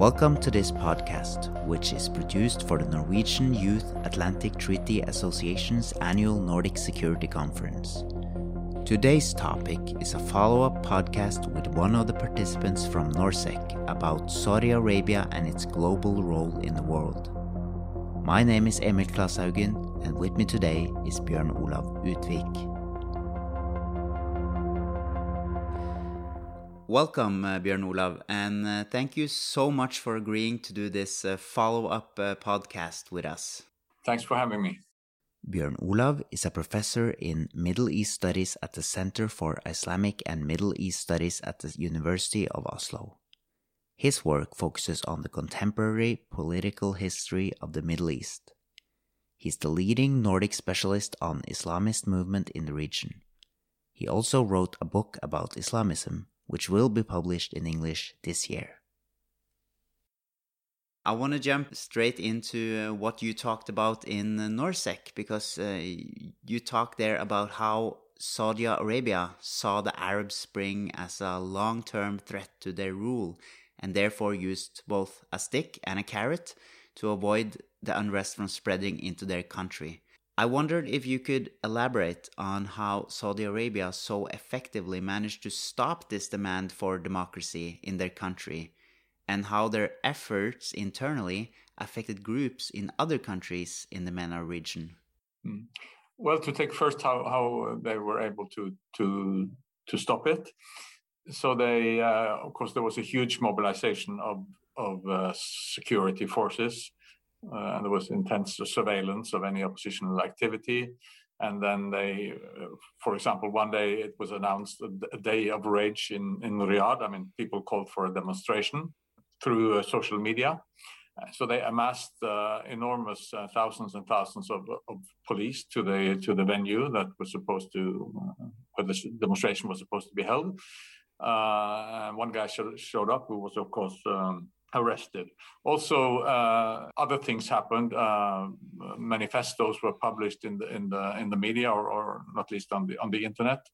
Welcome to this podcast, which is produced for the Norwegian Youth Atlantic Treaty Association's annual Nordic Security Conference. Today's topic is a follow up podcast with one of the participants from NORSEC about Saudi Arabia and its global role in the world. My name is Emil Klashaugen, and with me today is Bjørn Olav Utvik. Welcome, uh, Bjørn Olav, and uh, thank you so much for agreeing to do this uh, follow up uh, podcast with us. Thanks for having me. Bjørn Olav is a professor in Middle East Studies at the Center for Islamic and Middle East Studies at the University of Oslo. His work focuses on the contemporary political history of the Middle East. He's the leading Nordic specialist on Islamist movement in the region. He also wrote a book about Islamism which will be published in English this year. I want to jump straight into uh, what you talked about in uh, NORSEC because uh, you talked there about how Saudi Arabia saw the Arab Spring as a long term threat to their rule and therefore used both a stick and a carrot to avoid the unrest from spreading into their country. I wondered if you could elaborate on how Saudi Arabia so effectively managed to stop this demand for democracy in their country and how their efforts internally affected groups in other countries in the MENA region. Hmm. Well, to take first how, how they were able to, to, to stop it. So they, uh, of course, there was a huge mobilization of, of uh, security forces uh, and there was intense surveillance of any oppositional activity. And then they, uh, for example, one day it was announced a, day of rage in, in Riyadh. I mean, people called for a demonstration through uh, social media. So they amassed uh, enormous uh, thousands and thousands of, of, police to the to the venue that was supposed to uh, where the demonstration was supposed to be held. one guy showed up who was, of course, um, arrested. Also, uh, other things happened. Uh, manifestos were published in the in the in the media, or, or not least on the on the internet,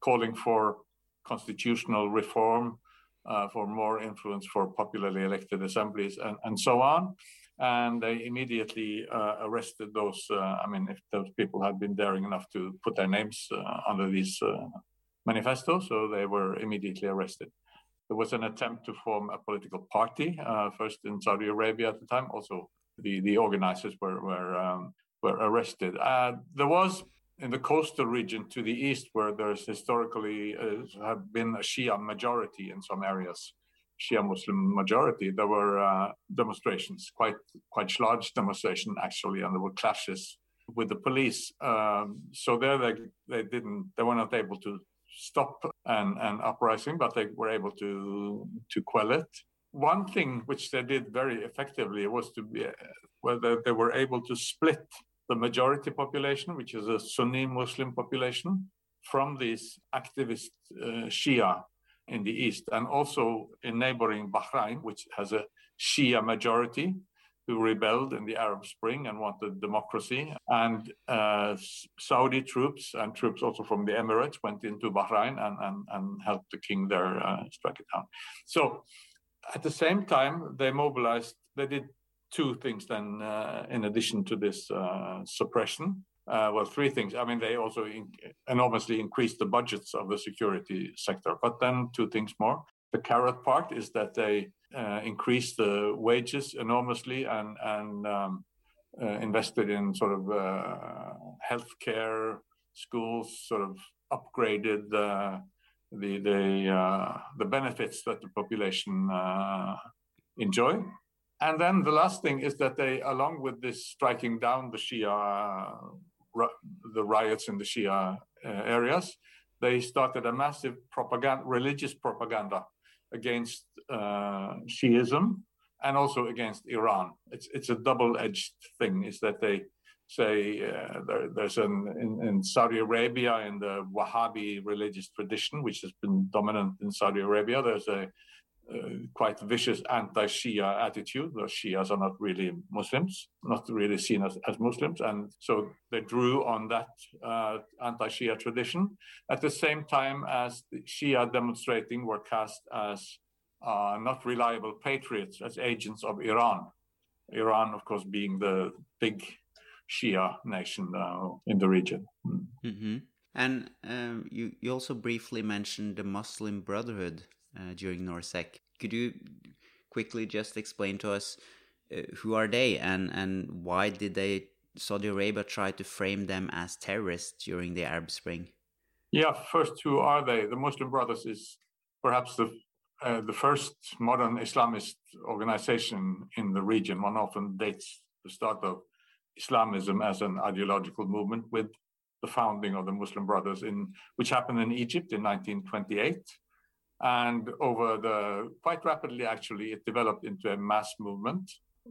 calling for constitutional reform, uh, for more influence for popularly elected assemblies, and, and so on. And they immediately uh, arrested those. Uh, I mean, if those people had been daring enough to put their names uh, under these manifestos, so they were immediately arrested. There was an attempt to form a political party, uh, first in Saudi Arabia at the time. Also, the, the organizers were were, um, were arrested. Uh, there was in the coastal region to the east, where there's historically uh, have been a Shia majority in some areas, Shia Muslim majority. There were uh, demonstrations, quite quite large demonstration actually, and there were clashes with the police. Um, so there they they didn't they were not able to stop an, an uprising, but they were able to to quell it. One thing which they did very effectively was to be whether they were able to split the majority population, which is a Sunni Muslim population, from these activist uh, Shia in the east, and also in neighboring Bahrain, which has a Shia majority, who rebelled in the Arab Spring and wanted democracy. And uh, Saudi troops and troops also from the Emirates went into Bahrain and, and, and helped the king there uh, strike it down. So at the same time, they mobilized, they did two things then, uh, in addition to this uh, suppression. Uh, well, three things. I mean, they also in- enormously increased the budgets of the security sector, but then two things more. The carrot part is that they uh, increased the wages enormously and and um, uh, invested in sort of uh, healthcare, schools, sort of upgraded the the the, uh, the benefits that the population uh, enjoy. And then the last thing is that they, along with this striking down the Shia, the riots in the Shia uh, areas, they started a massive propaganda, religious propaganda against uh, Shiism and also against Iran. It's it's a double-edged thing. Is that they say uh, there, there's an in, in, Saudi Arabia in the Wahhabi religious tradition, which has been dominant in Saudi Arabia. There's a quite vicious anti-Shia attitude. The Shias are not really Muslims, not really seen as, as Muslims, and so they drew on that uh, anti-Shia tradition. At the same time as the Shia demonstrating were cast as uh, not reliable patriots as agents of Iran. Iran, of course, being the big Shia nation uh, in the region. Mm. Mm-hmm. And um, you, you also briefly mentioned the Muslim Brotherhood uh, during NORSEC. Could you quickly just explain to us uh, who are they and, and why did they Saudi Arabia try to frame them as terrorists during the Arab Spring? Yeah, first, who are they? The Muslim Brothers is perhaps the uh, the first modern Islamist organization in the region. One often dates the start of Islamism as an ideological movement with the founding of the Muslim Brothers, in which happened in Egypt in 1928. And over the quite rapidly, actually, it developed into a mass movement.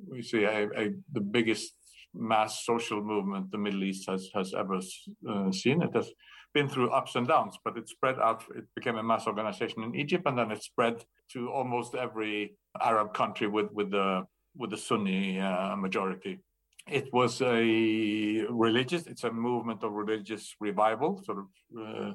We see a, a, the biggest mass social movement the Middle East has has ever uh, seen. It has been through ups and downs, but it spread out. It became a mass organization in Egypt, and then it spread to almost every Arab country with with the with the Sunni uh, majority. It was a religious. It's a movement of religious revival, sort of. Uh,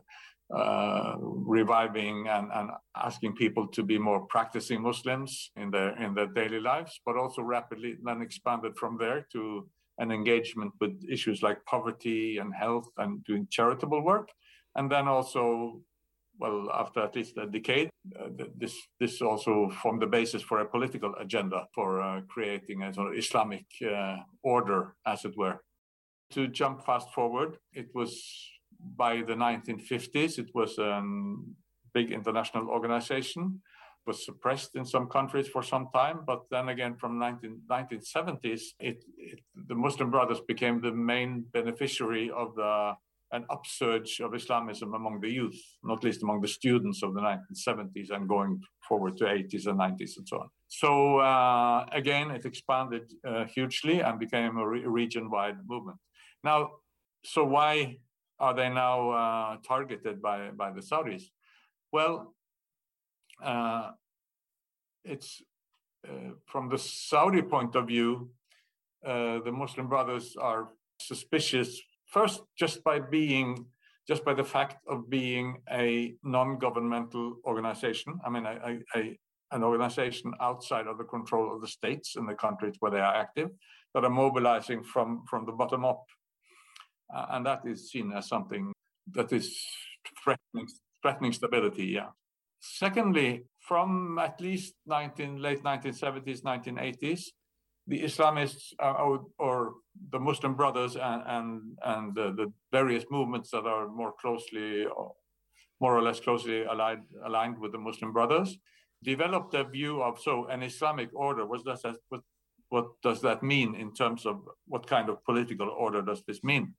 uh, reviving and, and asking people to be more practicing Muslims in their in their daily lives, but also rapidly then expanded from there to an engagement with issues like poverty and health and doing charitable work, and then also well, after at least a decade, uh, this this also formed the basis for a political agenda for uh, creating a sort of Islamic uh, order, as it were. To jump fast forward, it was by the 1950s, it was a big international organization, was suppressed in some countries for some time, but then again from 19, 1970s, it, it, the Muslim Brothers became the main beneficiary of the an upsurge of Islamism among the youth, not least among the students of the 1970s and going forward to 80s and 90s and so on. So uh, again, it expanded uh, hugely and became a re- region-wide movement. Now, so why are they now uh, targeted by, by the Saudis? Well, uh, it's uh, from the Saudi point of view, uh, the Muslim Brothers are suspicious first just by being just by the fact of being a non-governmental organization. I mean, an organization outside of the control of the states in the countries where they are active, that are mobilizing from from the bottom up uh, and that is seen as something that is threatening, threatening stability. Yeah. Secondly, from at least 19, late 1970s, 1980s, the Islamists uh, or, or, the Muslim Brothers and and, and the, the, various movements that are more closely, more or less closely aligned aligned with the Muslim Brothers, developed a view of so an Islamic order. What does that what, what does that mean in terms of what kind of political order does this mean?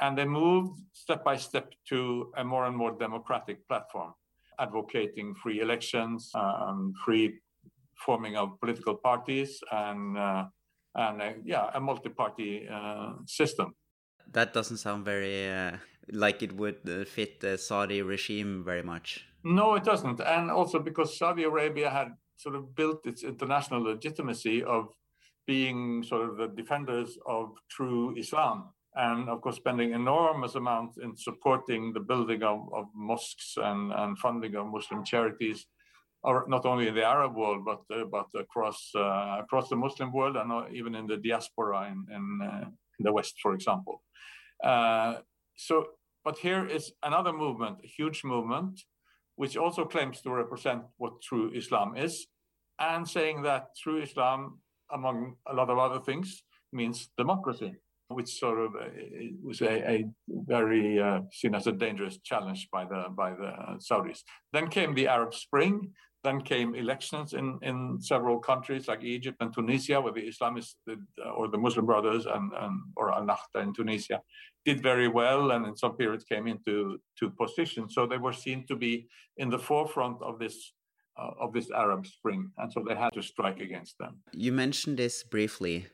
And they moved step by step to a more and more democratic platform, advocating free elections, um, free forming of political parties, and uh, and uh, yeah, a multi-party uh, system. That doesn't sound very uh, like it would fit the Saudi regime very much. No, it doesn't, and also because Saudi Arabia had sort of built its international legitimacy of being sort of the defenders of true Islam and of course spending enormous amounts in supporting the building of, of mosques and, and funding of Muslim charities, or not only in the Arab world but uh, but across uh, across the Muslim world and uh, even in the diaspora in in, uh, in the West, for example. Uh, so, but here is another movement, a huge movement, which also claims to represent what true Islam is, and saying that true Islam, among a lot of other things, means democracy which sort of uh, was a, a very uh, seen as a dangerous challenge by the by the Saudis. Then came the Arab Spring. Then came elections in, in several countries like Egypt and Tunisia, where the Islamists did, uh, or the Muslim Brothers and, and or Al Nahda in Tunisia did very well, and in some periods came into to position. So they were seen to be in the forefront of this uh, of this Arab Spring, and so they had to strike against them. You mentioned this briefly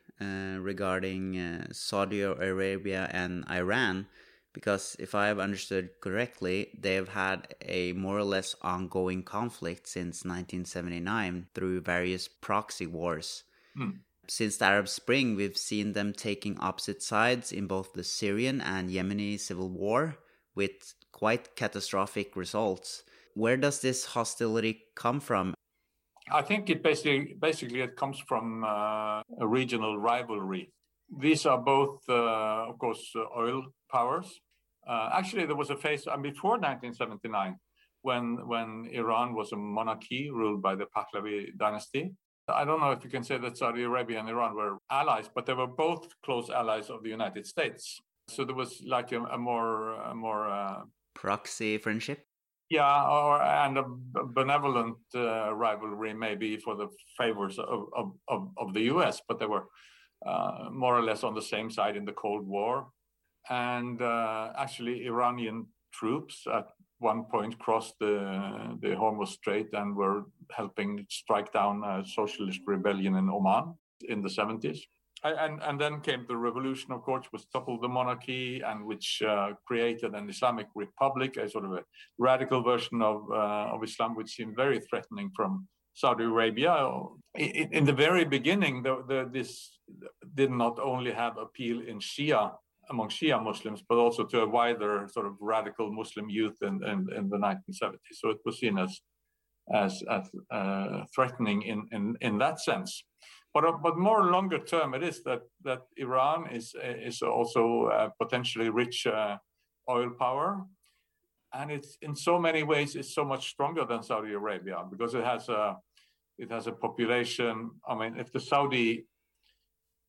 regarding uh, Saudi Arabia and Iran, because if I have understood correctly, they've had a more or less ongoing conflict since 1979 through various proxy wars. Hmm. Since the Arab Spring, we've seen them taking opposite sides in both the Syrian and Yemeni civil war with quite catastrophic results. Where does this hostility come from? I think it basically basically it comes from uh, a regional rivalry. These are both, uh, of course, uh, oil powers. Uh, actually, there was a phase before 1979 when when Iran was a monarchy ruled by the Pahlavi dynasty. I don't know if you can say that Saudi Arabia and Iran were allies, but they were both close allies of the United States. So there was like a, a more a more uh, proxy friendship. Yeah, or and a benevolent uh, rivalry maybe for the favors of, of, of, the U.S., but they were uh, more or less on the same side in the Cold War. And uh, actually, Iranian troops at one point crossed the the Hormuz Strait and were helping strike down a socialist rebellion in Oman in the 70s. And, and then came the revolution, of course, which toppled the monarchy and which uh, created an Islamic republic, a sort of a radical version of, uh, of Islam, which seemed very threatening from Saudi Arabia. In, in the very beginning, the, the, this did not only have appeal in Shia among Shia Muslims, but also to a wider sort of radical Muslim youth in, in, in the 1970s. So it was seen as as, as uh, threatening in, in, in that sense. But, uh, but more longer term, it is that, that Iran is, is also uh, potentially rich uh, oil power. And it's in so many ways, it's so much stronger than Saudi Arabia because it has a, it has a population. I mean, if the Saudi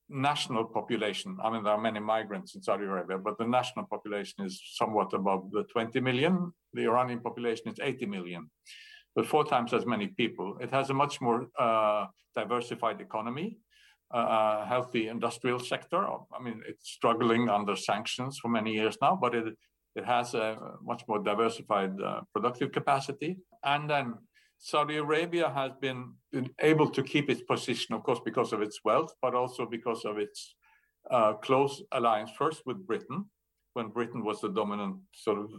national population, I mean, there are many migrants in Saudi Arabia, but the national population is somewhat above the 20 million. The Iranian population is 80 million, but four times as many people. It has a much more uh, diversified economy, a healthy industrial sector. I mean, it's struggling under sanctions for many years now, but it, it has a much more diversified uh, productive capacity. And then Saudi Arabia has been able to keep its position, of course, because of its wealth, but also because of its uh, close alliance first with Britain, when Britain was the dominant sort of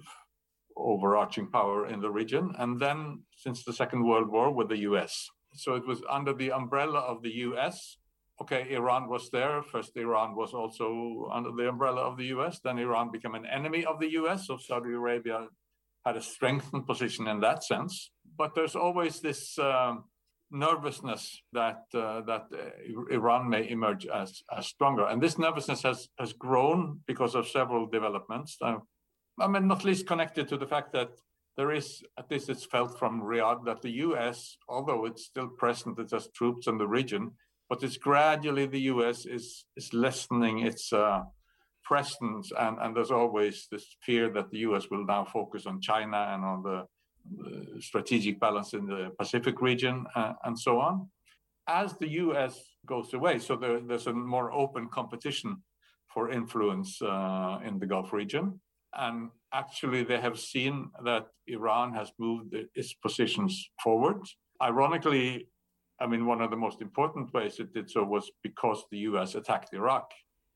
overarching power in the region, and then since the Second World War with the US. So it was under the umbrella of the US. Okay, Iran was there. First, Iran was also under the umbrella of the US. Then Iran became an enemy of the US. So Saudi Arabia had a strengthened position in that sense. But there's always this um, nervousness that uh, that uh, Iran may emerge as, as stronger, and this nervousness has has grown because of several developments. I mean, not least connected to the fact that there is, at least it's felt from Riyadh, that the U.S., although it's still present, it has troops in the region, but it's gradually the U.S. is is lessening its uh, presence, and, and there's always this fear that the US will now focus on China and on the, the strategic balance in the Pacific region uh, and so on. As the US goes away, so there, there's a more open competition for influence uh, in the Gulf region. And actually, they have seen that Iran has moved its positions forward. Ironically, I mean, one of the most important ways it did so was because the US attacked Iraq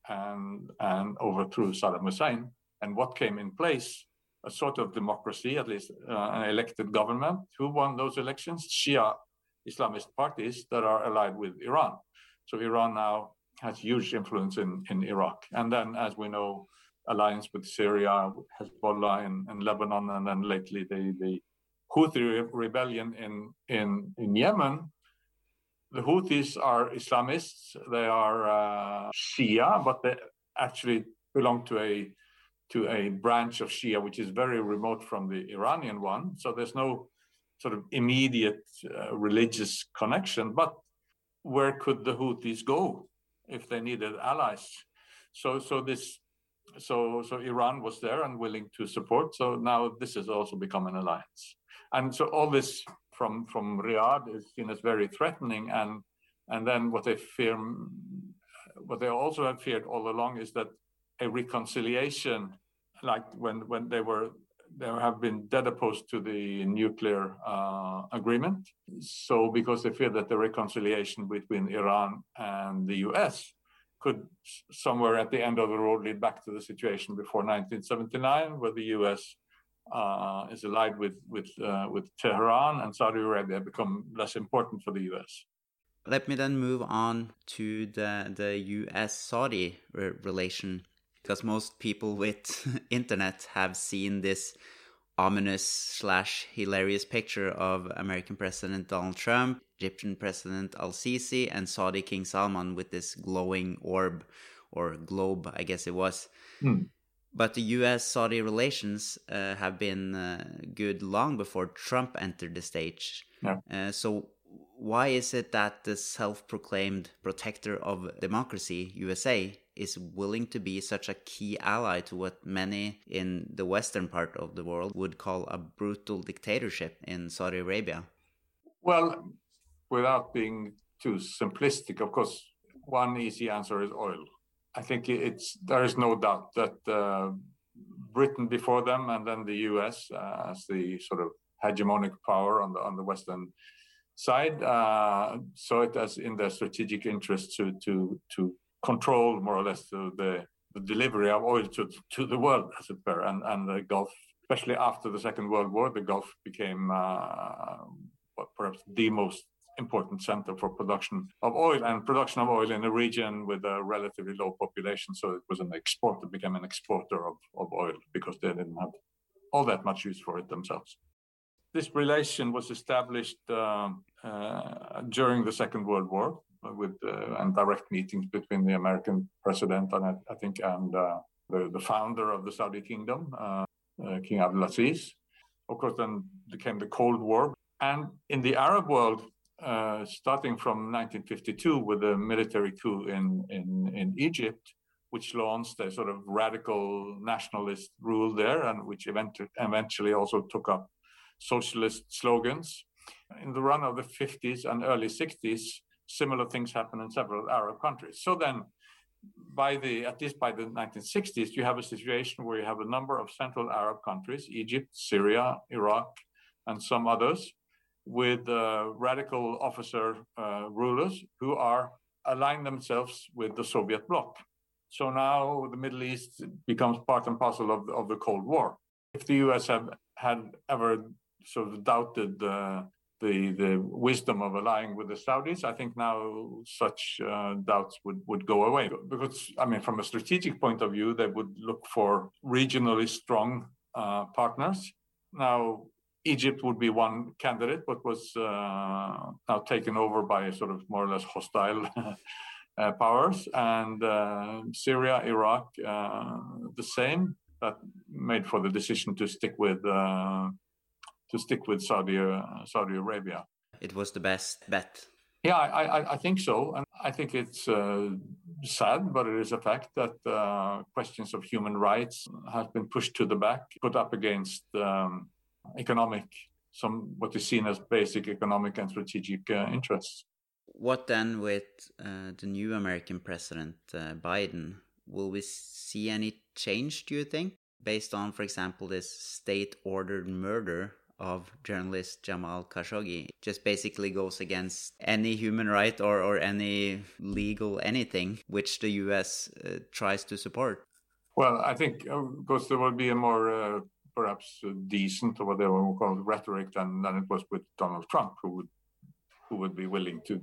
and, and overthrew Saddam Hussein. And what came in place? A sort of democracy, at least uh, an elected government. Who won those elections? Shia Islamist parties that are allied with Iran. So Iran now has huge influence in, in Iraq. And then, as we know, alliance with Syria, Hezbollah in, in Lebanon, and then lately the, the Houthi rebellion in, in, in Yemen the Houthis are Islamists. They are uh, Shia, but they actually belong to a to a branch of Shia which is very remote from the Iranian one. So there's no sort of immediate uh, religious connection. But where could the Houthis go if they needed allies? So so this so so Iran was there and willing to support. So now this has also become an alliance. And so all this from from Riyadh is seen as very threatening, and and then what they fear, what they also have feared all along is that a reconciliation, like when when they were there have been dead opposed to the nuclear uh, agreement. So because they fear that the reconciliation between Iran and the U.S. could somewhere at the end of the road lead back to the situation before 1979, where the U.S uh, is allied with with uh, with Tehran and Saudi Arabia become less important for the U.S. Let me then move on to the the U.S. Saudi re relation, because most people with internet have seen this ominous slash hilarious picture of American President Donald Trump, Egyptian President Al Sisi, and Saudi King Salman with this glowing orb or globe, I guess it was. Hmm. But the US Saudi relations uh, have been uh, good long before Trump entered the stage. Yeah. Uh, so, why is it that the self proclaimed protector of democracy, USA, is willing to be such a key ally to what many in the western part of the world would call a brutal dictatorship in Saudi Arabia? Well, without being too simplistic, of course, one easy answer is oil. I think it's there is no doubt that uh, Britain before them and then the U.S. Uh, as the sort of hegemonic power on the on the western side uh, saw it as in their strategic interest to to to control more or less the, the, the delivery of oil to to the world, as it were, and and the Gulf, especially after the Second World War, the Gulf became uh, perhaps the most important center for production of oil and production of oil in a region with a relatively low population. So it was an exporter, became an exporter of, of oil because they didn't have all that much use for it themselves. This relation was established uh, uh, during the Second World War with uh, and direct meetings between the American president and I, think and uh, the, the founder of the Saudi kingdom, uh, uh, King Abdulaziz. Of course, then became the Cold War. And in the Arab world, uh, starting from 1952 with the military coup in, in, in Egypt, which launched a sort of radical nationalist rule there, and which eventually also took up socialist slogans. In the run of the 50s and early 60s, similar things happened in several Arab countries. So then, by the at least by the 1960s, you have a situation where you have a number of Central Arab countries, Egypt, Syria, Iraq, and some others, with uh, radical officer uh, rulers who are aligning themselves with the Soviet bloc. So now the Middle East becomes part and parcel of, of the Cold War. If the US have had ever sort of doubted the the wisdom of allying with the Saudis, I think now such uh, doubts would, would go away. Because I mean, from a strategic point of view, they would look for regionally strong uh, partners. Now, Egypt would be one candidate, but was uh, now taken over by sort of more or less hostile uh, powers, and uh, Syria, Iraq, uh, the same. That made for the decision to stick with to stick with Saudi uh, Saudi Arabia. It was the best bet. Yeah, I, I, I think so, and I think it's sad, but it is a fact that questions of human rights have been pushed to the back, put up against. Um, economic, some what is seen as basic economic and strategic uh, interests. What then with uh, the new American president, uh, Biden? Will we see any change, do you think, based on, for example, this state ordered murder of journalist Jamal Khashoggi just basically goes against any human right or, or any legal anything which the US uh, tries to support. Well, I think, of course, there will be a more uh, perhaps decent or whatever we call it, rhetoric than, than it was with Donald Trump, who would who would be willing to,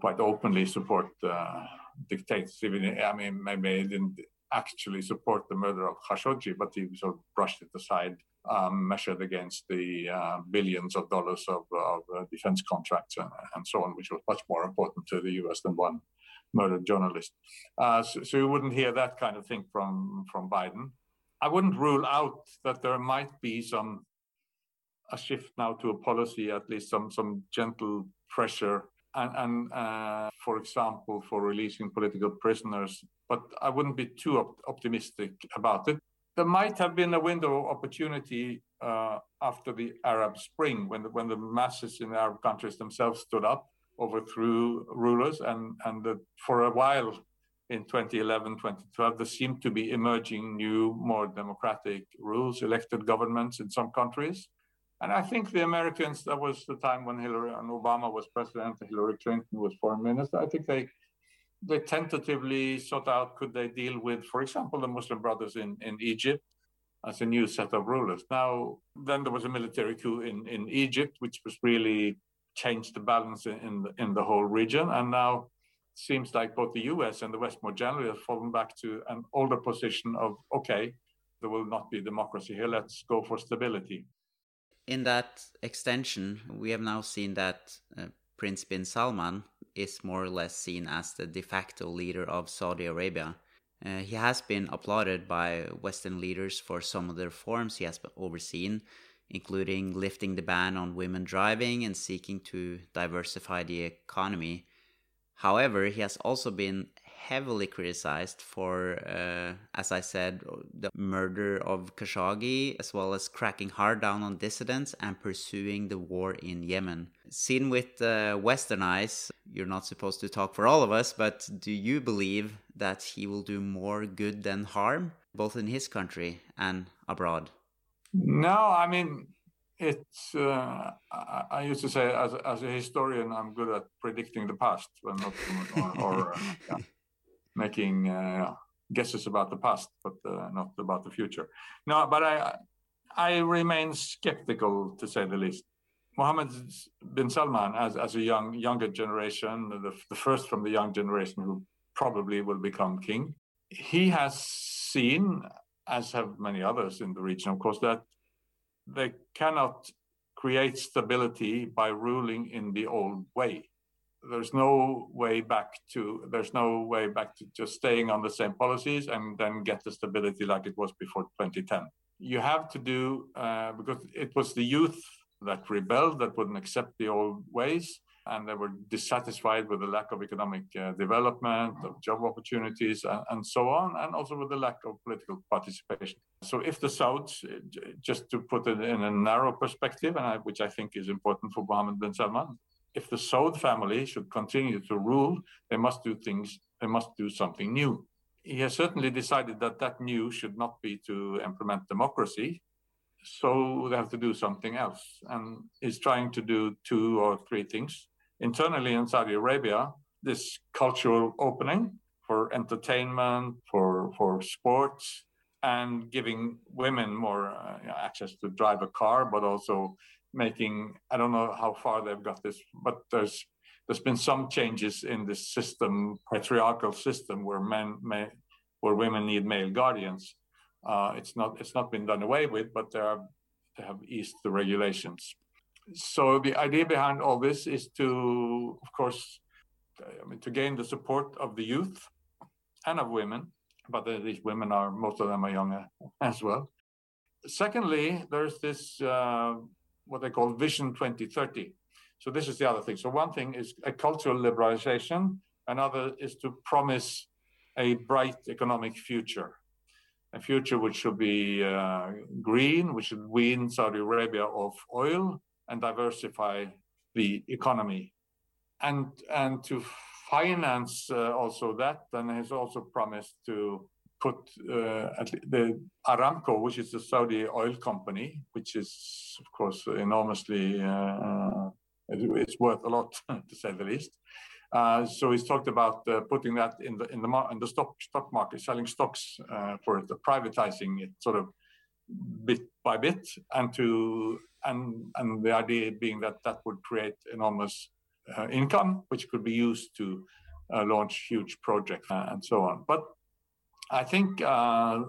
quite openly support uh, dictates. I mean, maybe he didn't actually support the murder of Khashoggi, but he sort of brushed it aside, um, measured against the uh, billions of dollars of, of uh, defense contracts and, and, so on, which was much more important to the U.S. than one murdered journalist. Uh, so, so you wouldn't hear that kind of thing from from Biden. I wouldn't rule out that there might be some a shift now to a policy, at least some some gentle pressure, and, and uh, for example, for releasing political prisoners. But I wouldn't be too op- optimistic about it. There might have been a window of opportunity uh, after the Arab Spring, when the, when the masses in the Arab countries themselves stood up, overthrew rulers, and and the, for a while in 2011, 2012, there seemed to be emerging new, more democratic rules, elected governments in some countries. And I think the Americans, that was the time when Hillary and Obama was president, Hillary Clinton was foreign minister. I think they they tentatively sought out could they deal with, for example, the Muslim Brothers in, in Egypt as a new set of rulers. Now, then there was a military coup in, in Egypt, which was really changed the balance in, in the, in the whole region. And now it seems like both the US and the West more generally have fallen back to an older position of okay, there will not be democracy here. Let's go for stability. In that extension, we have now seen that uh, Prince bin Salman is more or less seen as the de facto leader of Saudi Arabia. Uh, he has been applauded by Western leaders for some of the reforms he has overseen, including lifting the ban on women driving and seeking to diversify the economy. However, he has also been heavily criticized for, uh, as I said, the murder of Khashoggi, as well as cracking hard down on dissidents and pursuing the war in Yemen. Seen with uh, Western eyes, you're not supposed to talk for all of us, but do you believe that he will do more good than harm, both in his country and abroad? No, I mean, it's uh, I, I, used to say as, as a historian i'm good at predicting the past well, not or, or uh, yeah making uh, guesses about the past, but uh, not about the future. No, but I I remain skeptical to say the least. Mohammed bin Salman, as, as a young younger generation, the, the first from the young generation who probably will become king, he has seen, as have many others in the region, of course, that they cannot create stability by ruling in the old way there's no way back to there's no way back to just staying on the same policies and then get the stability like it was before 2010 you have to do uh, because it was the youth that rebelled that wouldn't accept the old ways and they were dissatisfied with the lack of economic uh, development of job opportunities and, and, so on and also with the lack of political participation. So if the Saud just to put it in a narrow perspective and I, which i think is important for Mohammed bin Salman if the Saud family should continue to rule, they must do things, they must do something new. He has certainly decided that that new should not be to implement democracy. So they have to do something else. And he's trying to do two or three things. Internally in Saudi Arabia, this cultural opening for entertainment, for, for sports, and giving women more uh, access to drive a car, but also making i don't know how far they've got this but there's there's been some changes in the system patriarchal system where men may, where women need male guardians. Uh, it's not it's not been done away with but they, are, they have eased the regulations. So the idea behind all this is to of course I mean, to gain the support of the youth and of women but these women are most of them are younger as well. Secondly there's this uh, what they call Vision 2030. So this is the other thing. So one thing is a cultural liberalization. Another is to promise a bright economic future, a future which should be uh, green, which should wean Saudi Arabia of oil and diversify the economy. And, and to finance uh, also that, then has also promised to put uh, the Aramco, which is the Saudi oil company, which is of course enormously uh, it's worth a lot to say the least. Uh, so he's talked about uh, putting that in the in the in the stock stock market, selling stocks uh, for it, privatizing it sort of bit by bit, and to and and the idea being that that would create enormous uh, income, which could be used to launch huge projects and so on. But I think uh,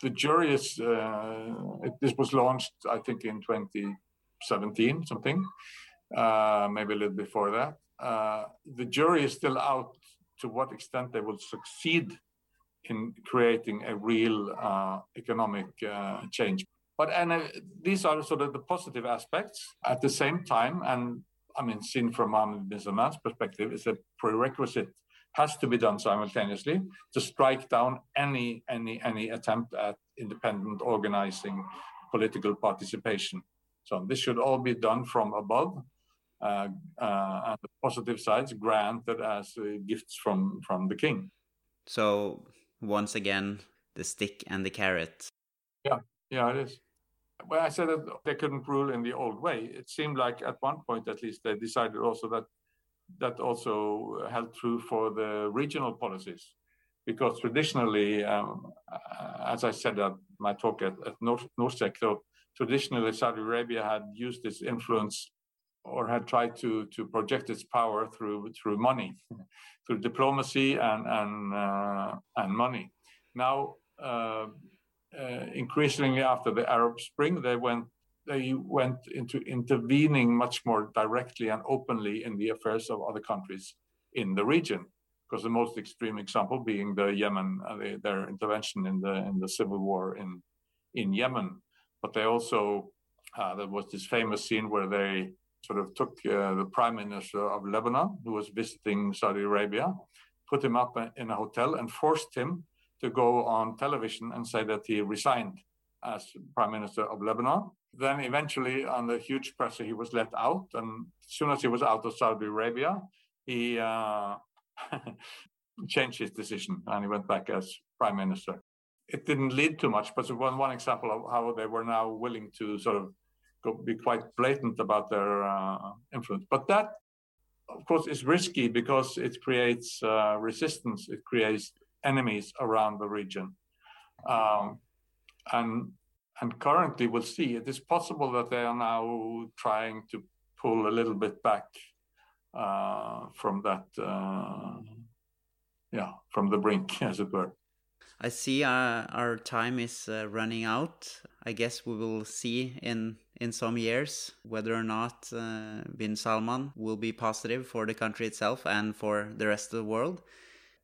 the jury is, uh, it, this was launched, I think, in 2017, something, uh, maybe a little before that. Uh, the jury is still out to what extent they will succeed in creating a real uh, economic uh, change. But and these are sort of the positive aspects. At the same time, and I mean, seen from Mohammed bin Salman's perspective, it's a prerequisite has to be done simultaneously to strike down any any any attempt at independent organizing political participation. So this should all be done from above, uh, uh, and the positive sides granted as uh, gifts from from the king. So once again, the stick and the carrot. Yeah, yeah, it is. Well, I said that they couldn't rule in the old way, it seemed like at one point at least they decided also that that also held true for the regional policies, because traditionally, um, as I said at my talk at, at North, NORSEC, so traditionally Saudi Arabia had used its influence or had tried to to project its power through through money, through diplomacy and and uh, and money. Now. Uh, uh, increasingly after the Arab Spring, they went they went into intervening much more directly and openly in the affairs of other countries in the region. Because the most extreme example being the Yemen, uh, the, their intervention in the in the civil war in in Yemen. But they also uh, there was this famous scene where they sort of took uh, the prime minister of Lebanon, who was visiting Saudi Arabia, put him up in a hotel and forced him to go on television and say that he resigned as prime minister of Lebanon. Then eventually, under huge pressure, he was let out. And as soon as he was out of Saudi Arabia, he uh, changed his decision and he went back as prime minister. It didn't lead to much, but one one example of how they were now willing to sort of go, be quite blatant about their uh, influence. But that, of course, is risky because it creates uh, resistance. It creates enemies around the region, um, and and currently we'll see it is possible that they are now trying to pull a little bit back uh, from that, uh, yeah, from the brink, as it were. I see uh, our time is uh, running out. I guess we will see in in some years whether or not uh, bin Salman will be positive for the country itself and for the rest of the world.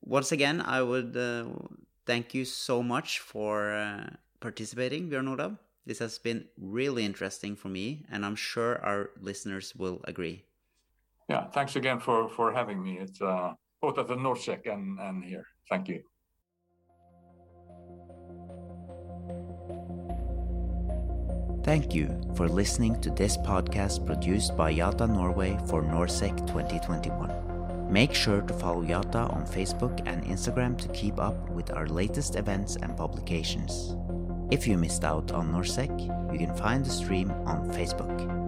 Once again, I would uh, thank you so much for participating, Bjørn Olav. This has been really interesting for me, and I'm sure our listeners will agree. Yeah, thanks again for for having me. It's uh, both at the NORSEC and and here. Thank you. Thank you for listening to this podcast produced by YATA Norway for NORSEC 2021. Make sure to follow YATA on Facebook and Instagram to keep up with our latest events and publications. If you missed out on NorSec, you can find the stream on Facebook.